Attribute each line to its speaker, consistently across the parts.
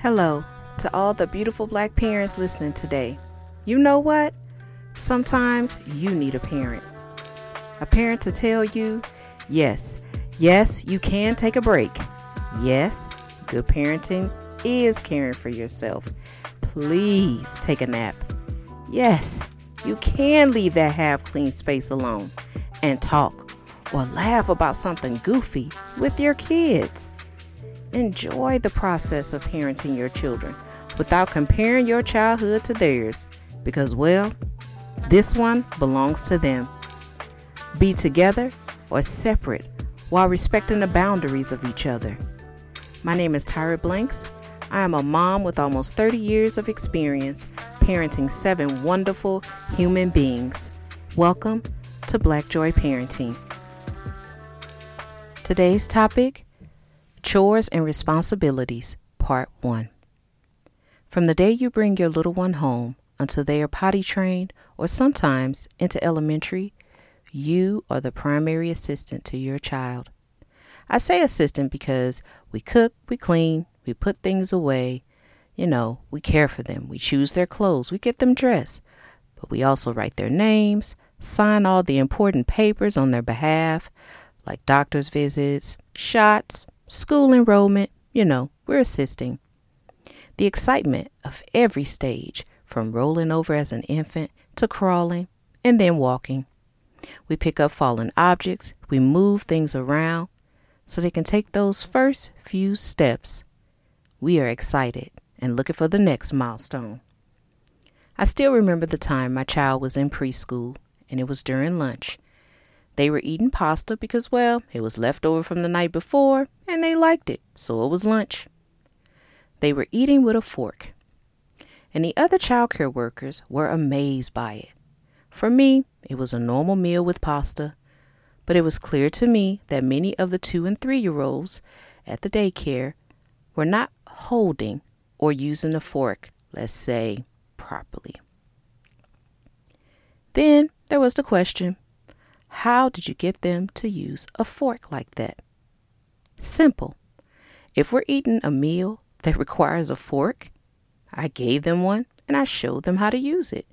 Speaker 1: Hello to all the beautiful black parents listening today. You know what? Sometimes you need a parent. A parent to tell you, yes, yes, you can take a break. Yes, good parenting is caring for yourself. Please take a nap. Yes, you can leave that half clean space alone and talk or laugh about something goofy with your kids. Enjoy the process of parenting your children without comparing your childhood to theirs because, well, this one belongs to them. Be together or separate while respecting the boundaries of each other. My name is Tyra Blanks. I am a mom with almost 30 years of experience parenting seven wonderful human beings. Welcome to Black Joy Parenting. Today's topic Chores and Responsibilities, Part 1. From the day you bring your little one home until they are potty trained or sometimes into elementary, you are the primary assistant to your child. I say assistant because we cook, we clean, we put things away. You know, we care for them. We choose their clothes, we get them dressed. But we also write their names, sign all the important papers on their behalf, like doctor's visits, shots, school enrollment, you know, we're assisting. The excitement of every stage, from rolling over as an infant to crawling and then walking. We pick up fallen objects, we move things around so they can take those first few steps. We are excited and looking for the next milestone. I still remember the time my child was in preschool and it was during lunch they were eating pasta because, well, it was left over from the night before and they liked it, so it was lunch. They were eating with a fork. And the other child care workers were amazed by it. For me, it was a normal meal with pasta, but it was clear to me that many of the two and three year olds at the daycare were not holding or using a fork, let's say, properly. Then there was the question how did you get them to use a fork like that? Simple. If we're eating a meal that requires a fork, I gave them one and I showed them how to use it.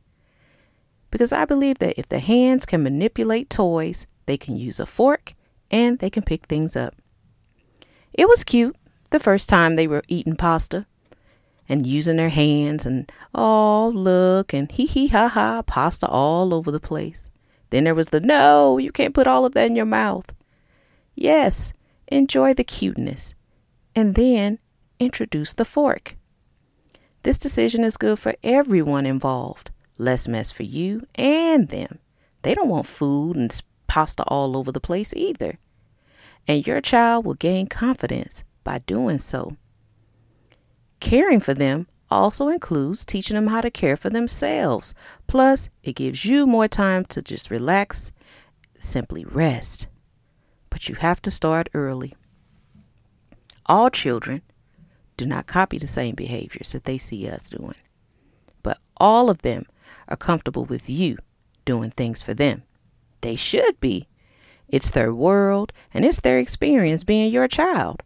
Speaker 1: Because I believe that if the hands can manipulate toys, they can use a fork and they can pick things up. It was cute the first time they were eating pasta and using their hands and oh look and hee hee ha ha pasta all over the place. Then there was the no, you can't put all of that in your mouth. Yes, enjoy the cuteness. And then introduce the fork. This decision is good for everyone involved. Less mess for you and them. They don't want food and pasta all over the place either. And your child will gain confidence by doing so. Caring for them also includes teaching them how to care for themselves. Plus, it gives you more time to just relax, simply rest. But you have to start early. All children do not copy the same behaviors that they see us doing, but all of them are comfortable with you doing things for them. They should be. It's their world and it's their experience being your child.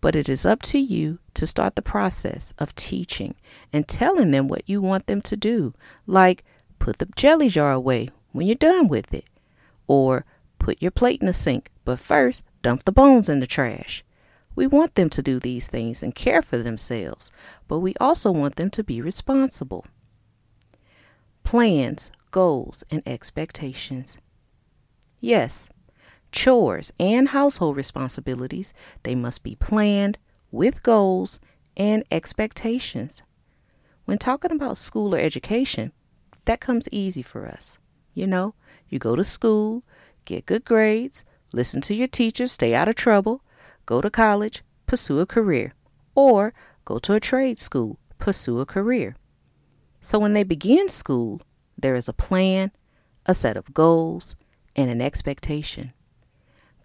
Speaker 1: But it is up to you to start the process of teaching and telling them what you want them to do, like put the jelly jar away when you're done with it, or put your plate in the sink, but first dump the bones in the trash. We want them to do these things and care for themselves, but we also want them to be responsible. Plans, goals, and expectations. Yes, chores, and household responsibilities, they must be planned with goals and expectations. When talking about school or education, that comes easy for us. You know, you go to school, get good grades, listen to your teachers, stay out of trouble, go to college, pursue a career, or go to a trade school, pursue a career. So when they begin school, there is a plan, a set of goals, and an expectation.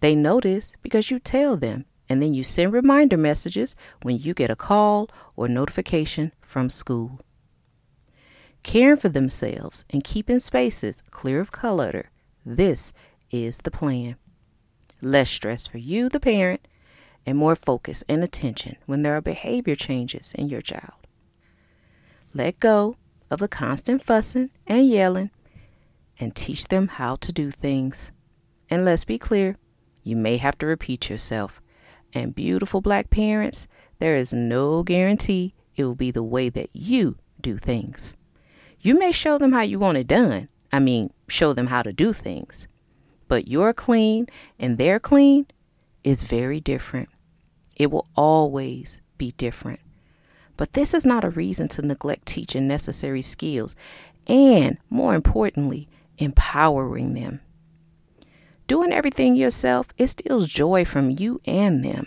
Speaker 1: They notice because you tell them, and then you send reminder messages when you get a call or notification from school. Caring for themselves and keeping spaces clear of clutter, this is the plan. Less stress for you, the parent, and more focus and attention when there are behavior changes in your child. Let go of the constant fussing and yelling and teach them how to do things. And let's be clear, you may have to repeat yourself. And beautiful black parents, there is no guarantee it will be the way that you do things. You may show them how you want it done. I mean, show them how to do things. But your clean and their clean is very different. It will always be different. But this is not a reason to neglect teaching necessary skills and, more importantly, empowering them. Doing everything yourself, it steals joy from you and them.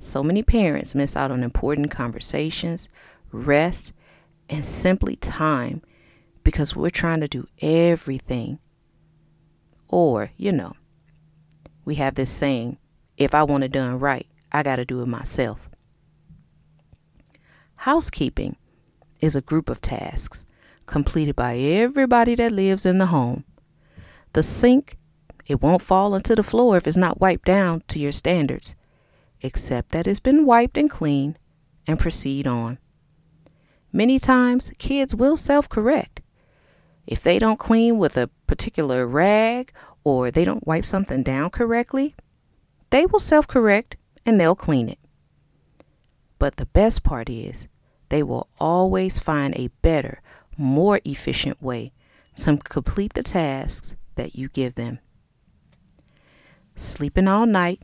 Speaker 1: So many parents miss out on important conversations, rest, and simply time because we're trying to do everything. Or, you know, we have this saying if I want it done right, I got to do it myself. Housekeeping is a group of tasks completed by everybody that lives in the home. The sink, it won't fall onto the floor if it's not wiped down to your standards, except that it's been wiped and cleaned and proceed on. Many times, kids will self correct. If they don't clean with a particular rag or they don't wipe something down correctly, they will self correct and they'll clean it. But the best part is, they will always find a better, more efficient way to complete the tasks that you give them. Sleeping all night,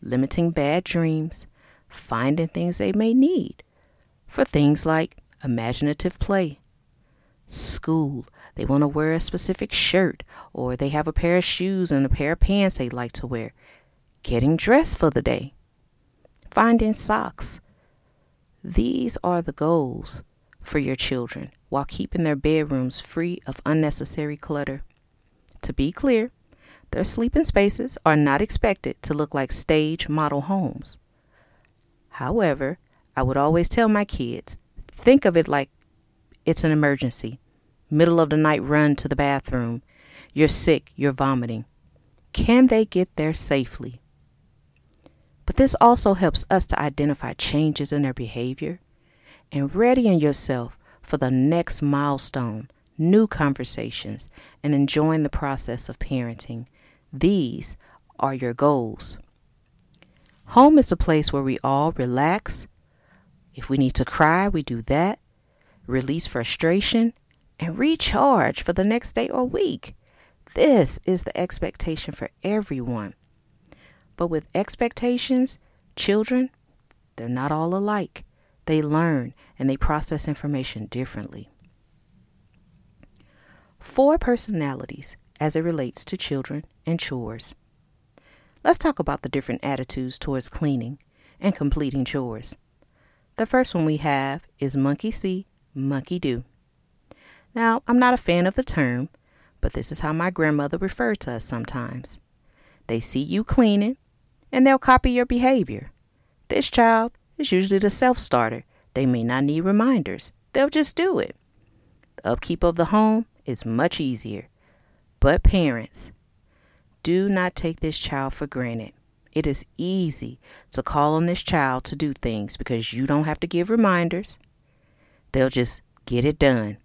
Speaker 1: limiting bad dreams, finding things they may need for things like imaginative play, school. They want to wear a specific shirt, or they have a pair of shoes and a pair of pants they like to wear. Getting dressed for the day, finding socks. These are the goals for your children while keeping their bedrooms free of unnecessary clutter. To be clear, their sleeping spaces are not expected to look like stage model homes. However, I would always tell my kids think of it like it's an emergency. Middle of the night run to the bathroom. You're sick, you're vomiting. Can they get there safely? But this also helps us to identify changes in their behavior and readying yourself for the next milestone, new conversations, and enjoying the process of parenting. These are your goals. Home is a place where we all relax. If we need to cry, we do that, release frustration, and recharge for the next day or week. This is the expectation for everyone. But with expectations, children, they're not all alike. They learn and they process information differently. Four personalities as it relates to children and chores. Let's talk about the different attitudes towards cleaning and completing chores. The first one we have is monkey see, monkey do. Now, I'm not a fan of the term, but this is how my grandmother referred to us sometimes. They see you cleaning and they'll copy your behavior. This child is usually the self starter. They may not need reminders, they'll just do it. The upkeep of the home is much easier. But parents, do not take this child for granted. It is easy to call on this child to do things because you don't have to give reminders. They'll just get it done.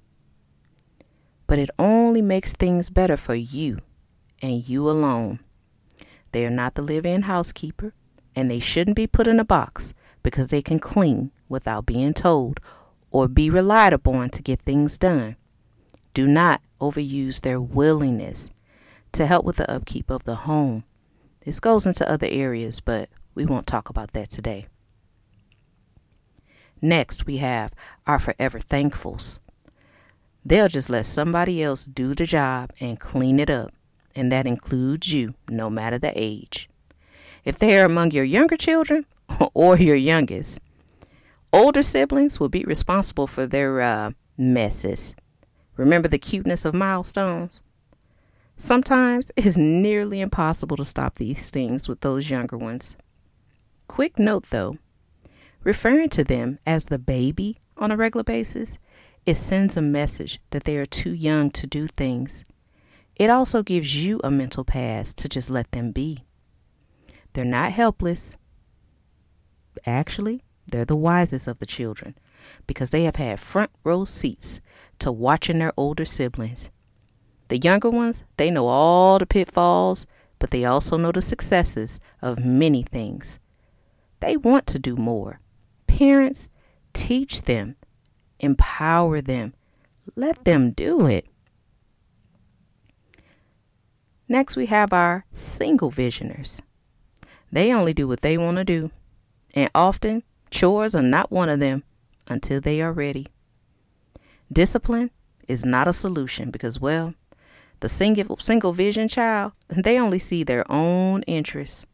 Speaker 1: But it only makes things better for you and you alone. They are not the live in housekeeper, and they shouldn't be put in a box because they can clean without being told or be relied upon to get things done. Do not overuse their willingness to help with the upkeep of the home. This goes into other areas, but we won't talk about that today. Next, we have our forever thankfuls. They'll just let somebody else do the job and clean it up, and that includes you, no matter the age. If they are among your younger children or your youngest, older siblings will be responsible for their uh, messes. Remember the cuteness of milestones? Sometimes it's nearly impossible to stop these things with those younger ones. Quick note though referring to them as the baby on a regular basis, it sends a message that they are too young to do things. It also gives you a mental pass to just let them be. They're not helpless, Actually, they're the wisest of the children because they have had front row seats to watching their older siblings. The younger ones, they know all the pitfalls, but they also know the successes of many things. They want to do more. Parents, teach them, empower them, let them do it. Next, we have our single visioners. They only do what they want to do, and often chores are not one of them until they are ready. Discipline is not a solution because, well, the single, single vision child, they only see their own interests.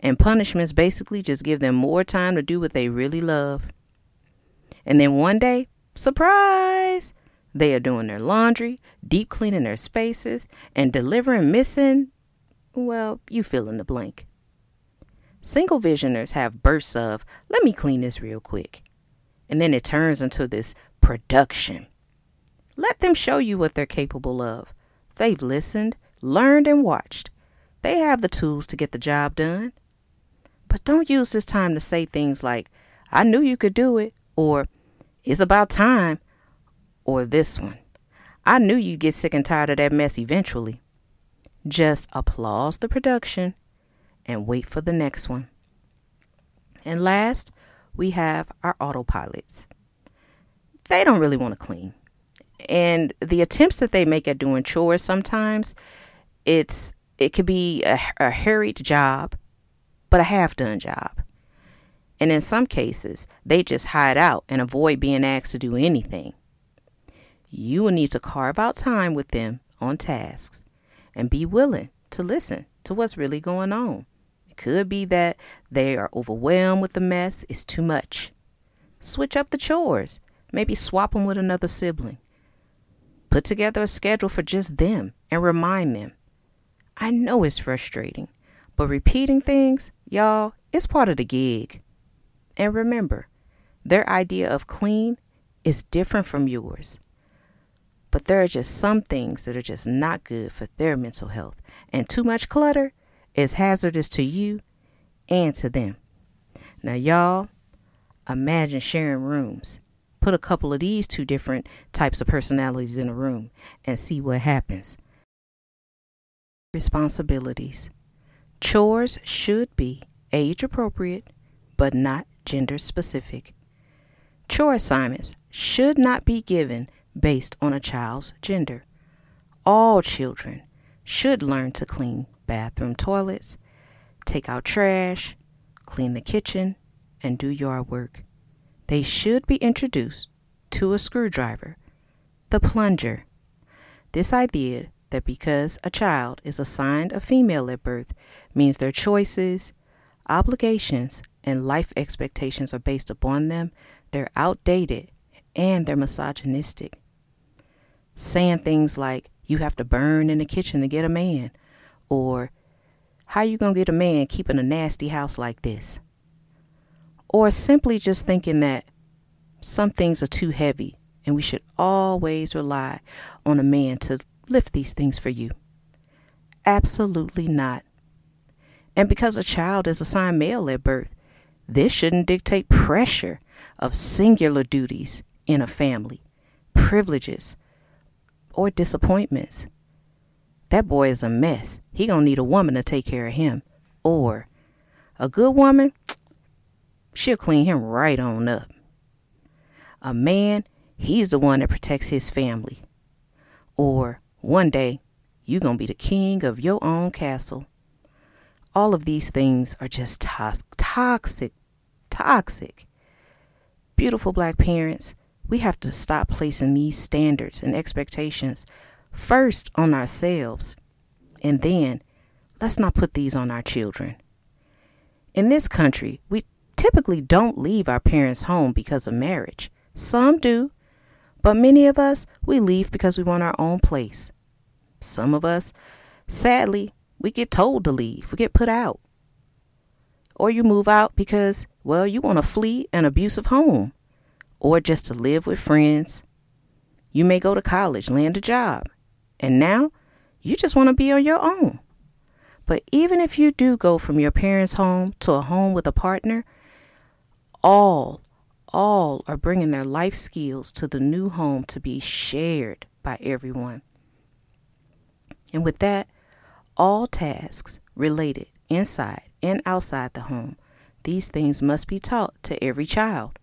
Speaker 1: And punishments basically just give them more time to do what they really love. And then one day, surprise, they are doing their laundry, deep cleaning their spaces, and delivering missing, well, you fill in the blank. Single visioners have bursts of, let me clean this real quick. And then it turns into this production. Let them show you what they're capable of. They've listened, learned, and watched. They have the tools to get the job done. But don't use this time to say things like, I knew you could do it, or it's about time, or this one. I knew you'd get sick and tired of that mess eventually. Just applause the production and wait for the next one. And last, we have our autopilots. They don't really want to clean. And the attempts that they make at doing chores sometimes, it's it could be a, a hurried job, but a half done job. And in some cases, they just hide out and avoid being asked to do anything. You will need to carve out time with them on tasks and be willing to listen to what's really going on. It could be that they are overwhelmed with the mess, it's too much. Switch up the chores, maybe swap them with another sibling. Put together a schedule for just them and remind them. I know it's frustrating, but repeating things, y'all, is part of the gig. And remember, their idea of clean is different from yours. But there are just some things that are just not good for their mental health. And too much clutter is hazardous to you and to them. Now, y'all, imagine sharing rooms. Put a couple of these two different types of personalities in a room and see what happens. Responsibilities. Chores should be age appropriate, but not gender specific. Chore assignments should not be given based on a child's gender. All children should learn to clean bathroom toilets, take out trash, clean the kitchen, and do yard work. They should be introduced to a screwdriver, the plunger. This idea that because a child is assigned a female at birth means their choices, obligations, and life expectations are based upon them, they're outdated and they're misogynistic saying things like you have to burn in the kitchen to get a man or how you to get a man keeping a nasty house like this or simply just thinking that some things are too heavy and we should always rely on a man to lift these things for you absolutely not and because a child is assigned male at birth this shouldn't dictate pressure of singular duties in a family privileges or disappointments. That boy is a mess. He gonna need a woman to take care of him. Or a good woman, she'll clean him right on up. A man, he's the one that protects his family. Or one day, you're gonna be the king of your own castle. All of these things are just to- toxic, toxic. Beautiful black parents, we have to stop placing these standards and expectations first on ourselves. And then let's not put these on our children. In this country, we typically don't leave our parents' home because of marriage. Some do, but many of us, we leave because we want our own place. Some of us, sadly, we get told to leave, we get put out. Or you move out because, well, you want to flee an abusive home or just to live with friends. You may go to college, land a job, and now you just want to be on your own. But even if you do go from your parents' home to a home with a partner, All, all are bringing their life skills to the new home to be shared by everyone. And with that, all tasks related inside and outside the home, these things must be taught to every child.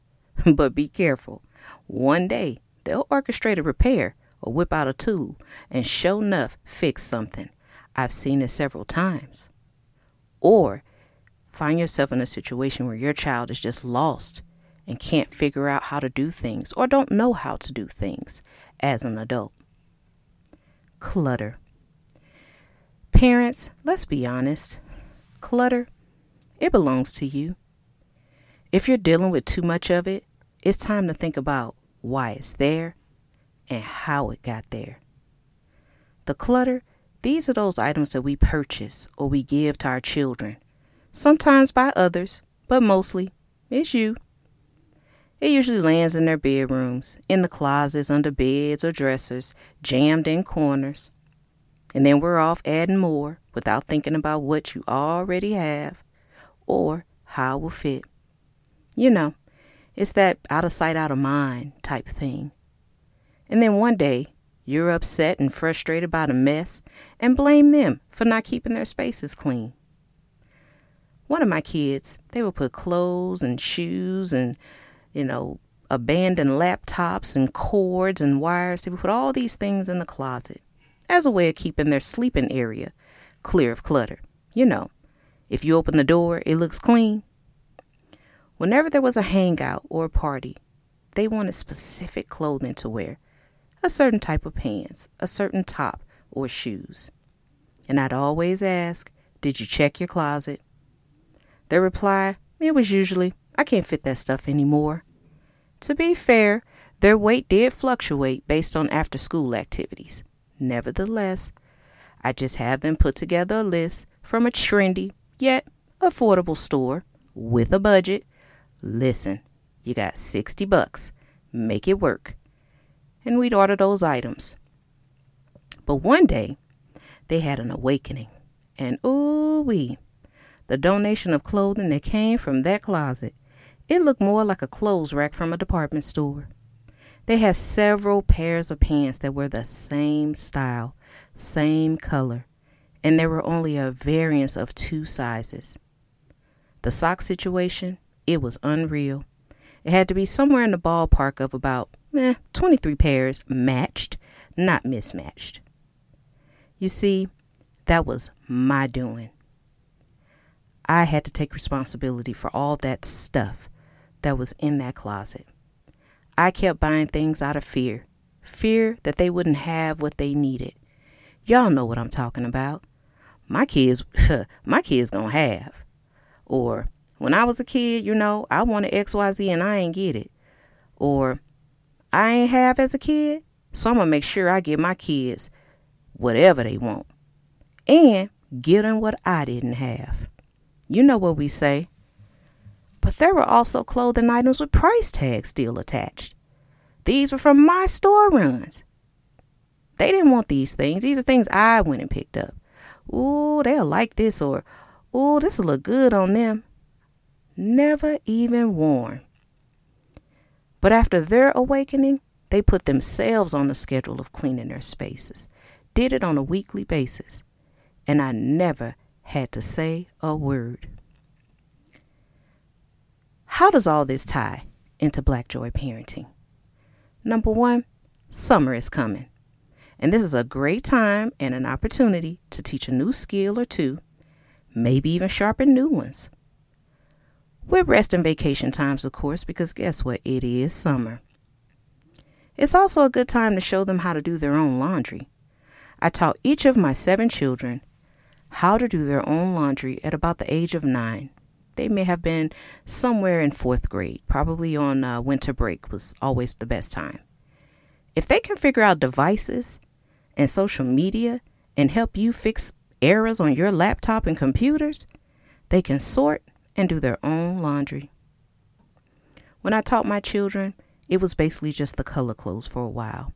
Speaker 1: but be careful. One day, they'll orchestrate a repair or whip out a tool and show enough fix something. I've seen it several times. Or find yourself in a situation where your child is just lost and can't figure out how to do things or don't know how to do things as an adult. Clutter. Parents, let's be honest. Clutter, it belongs to you. If you're dealing with too much of it, it's time to think about why it's there and how it got there. The clutter, these are those items that we purchase or we give to our children, sometimes by others, but mostly it's you. It usually lands in their bedrooms, in the closets, under beds or dressers, jammed in corners. And then we're off adding more without thinking about what you already have or how it will fit. You know, it's that out of sight, out of mind type thing. And then one day, you're upset and frustrated by the mess and blame them for not keeping their spaces clean. One of my kids, they would put clothes and shoes and, you know, abandoned laptops and cords and wires. They would put all these things in the closet as a way of keeping their sleeping area clear of clutter. You know, if you open the door, it looks clean. Whenever there was a hangout or a party, they wanted specific clothing to wear a certain type of pants, a certain top, or shoes. And I'd always ask, Did you check your closet? Their reply, It was usually, I can't fit that stuff anymore. To be fair, their weight did fluctuate based on after school activities. Nevertheless, I just have them put together a list from a trendy yet affordable store with a budget. Listen, you got 60 bucks. Make it work. And we'd order those items. But one day, they had an awakening. And ooh wee, the donation of clothing that came from that closet, it looked more like a clothes rack from a department store. They had several pairs of pants that were the same style, same color, and there were only a variance of two sizes. The sock situation, it was unreal. It had to be somewhere in the ballpark of about eh, 23 pairs matched, not mismatched. You see, that was my doing. I had to take responsibility for all that stuff that was in that closet. I kept buying things out of fear fear that they wouldn't have what they needed. Y'all know what I'm talking about. My kids, my kids gonna have. Or when I was a kid, you know, I wanted XYZ and I ain't get it. Or I ain't have as a kid, so I'm gonna make sure I give my kids whatever they want. And give them what I didn't have. You know what we say. But there were also clothing items with price tags still attached. These were from my store runs. They didn't want these things. These are things I went and picked up. Ooh, they'll like this, or ooh, this will look good on them. Never even worn. But after their awakening, they put themselves on the schedule of cleaning their spaces, did it on a weekly basis, and I never had to say a word. How does all this tie into Black Joy parenting? Number one, summer is coming. And this is a great time and an opportunity to teach a new skill or two, maybe even sharpen new ones. We're rest and vacation times, of course, because guess what? It is summer. It's also a good time to show them how to do their own laundry. I taught each of my seven children how to do their own laundry at about the age of nine they may have been somewhere in fourth grade, probably on uh, winter break was always the best time. If they can figure out devices and social media and help you fix errors on your laptop and computers, they can sort and do their own laundry. When I taught my children, it was basically just the color clothes for a while.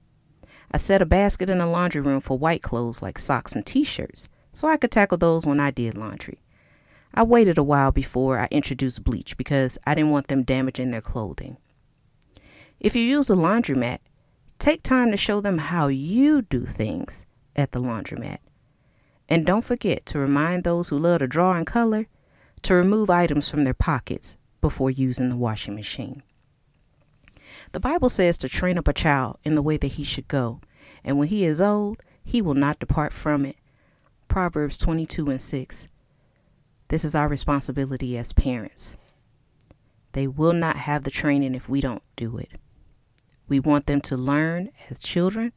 Speaker 1: I set a basket in the laundry room for white clothes like socks and t shirts so I could tackle those when I did laundry. I waited a while before I introduced bleach because I didn't want them damaging their clothing. If you use a laundromat, take time to show them how you do things at the laundromat. And don't forget to remind those who love to draw and color to remove items from their pockets before using the washing machine. The Bible says to train up a child in the way that he should go, and when he is old, he will not depart from it. Proverbs 22 and 6. This is our responsibility as parents. They will not have the training if we don't do it. We want them to learn as children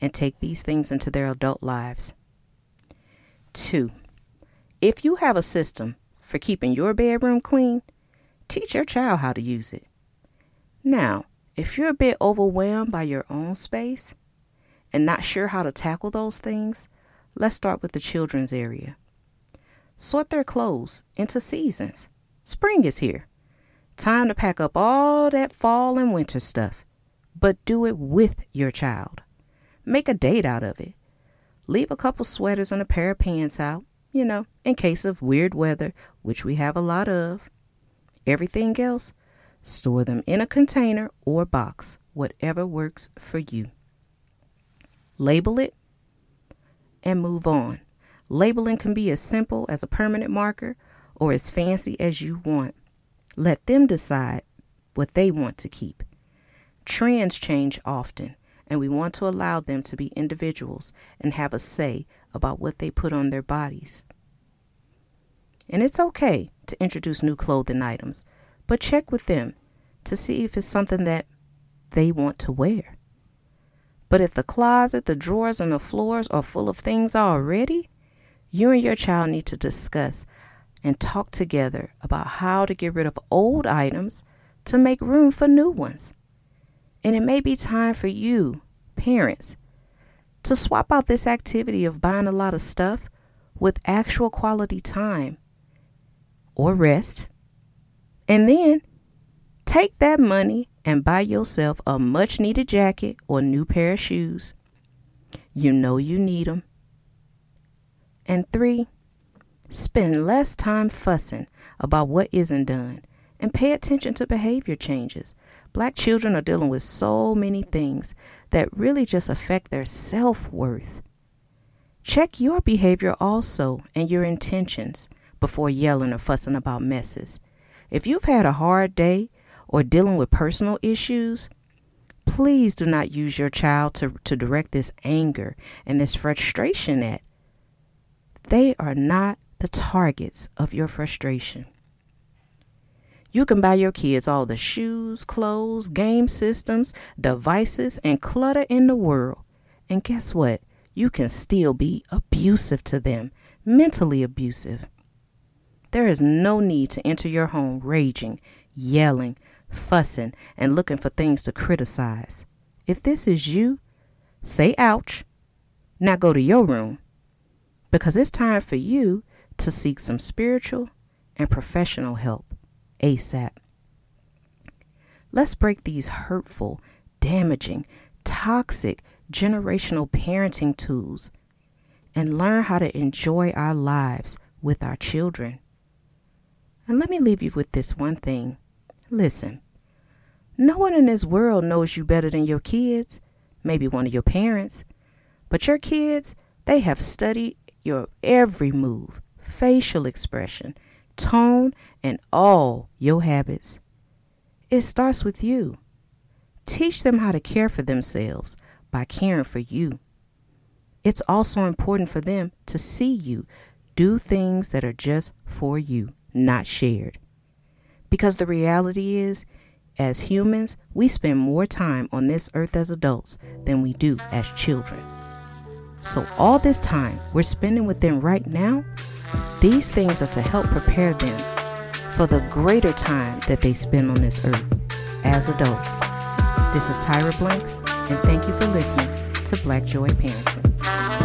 Speaker 1: and take these things into their adult lives. Two, if you have a system for keeping your bedroom clean, teach your child how to use it. Now, if you're a bit overwhelmed by your own space and not sure how to tackle those things, let's start with the children's area. Sort their clothes into seasons. Spring is here. Time to pack up all that fall and winter stuff, but do it with your child. Make a date out of it. Leave a couple sweaters and a pair of pants out, you know, in case of weird weather, which we have a lot of. Everything else, store them in a container or box, whatever works for you. Label it and move on. Labeling can be as simple as a permanent marker or as fancy as you want. Let them decide what they want to keep. Trends change often, and we want to allow them to be individuals and have a say about what they put on their bodies. And it's okay to introduce new clothing items, but check with them to see if it's something that they want to wear. But if the closet, the drawers, and the floors are full of things already, you and your child need to discuss and talk together about how to get rid of old items to make room for new ones. And it may be time for you, parents, to swap out this activity of buying a lot of stuff with actual quality time or rest. And then take that money and buy yourself a much needed jacket or new pair of shoes. You know you need them. And three, spend less time fussing about what isn't done and pay attention to behavior changes. Black children are dealing with so many things that really just affect their self worth. Check your behavior also and your intentions before yelling or fussing about messes. If you've had a hard day or dealing with personal issues, please do not use your child to, to direct this anger and this frustration at. They are not the targets of your frustration. You can buy your kids all the shoes, clothes, game systems, devices, and clutter in the world. And guess what? You can still be abusive to them, mentally abusive. There is no need to enter your home raging, yelling, fussing, and looking for things to criticize. If this is you, say ouch. Now go to your room because it's time for you to seek some spiritual and professional help. ASAP. Let's break these hurtful, damaging, toxic generational parenting tools and learn how to enjoy our lives with our children. And let me leave you with this one thing. Listen, no one in this world knows you better than your kids, maybe one of your parents, but your kids, they have studied your every move, facial expression, tone, and all your habits. It starts with you. Teach them how to care for themselves by caring for you. It's also important for them to see you do things that are just for you, not shared. Because the reality is, as humans, we spend more time on this earth as adults than we do as children. So, all this time we're spending with them right now these things are to help prepare them for the greater time that they spend on this earth as adults. This is Tyra Blanks, and thank you for listening to Black Joy Parenting.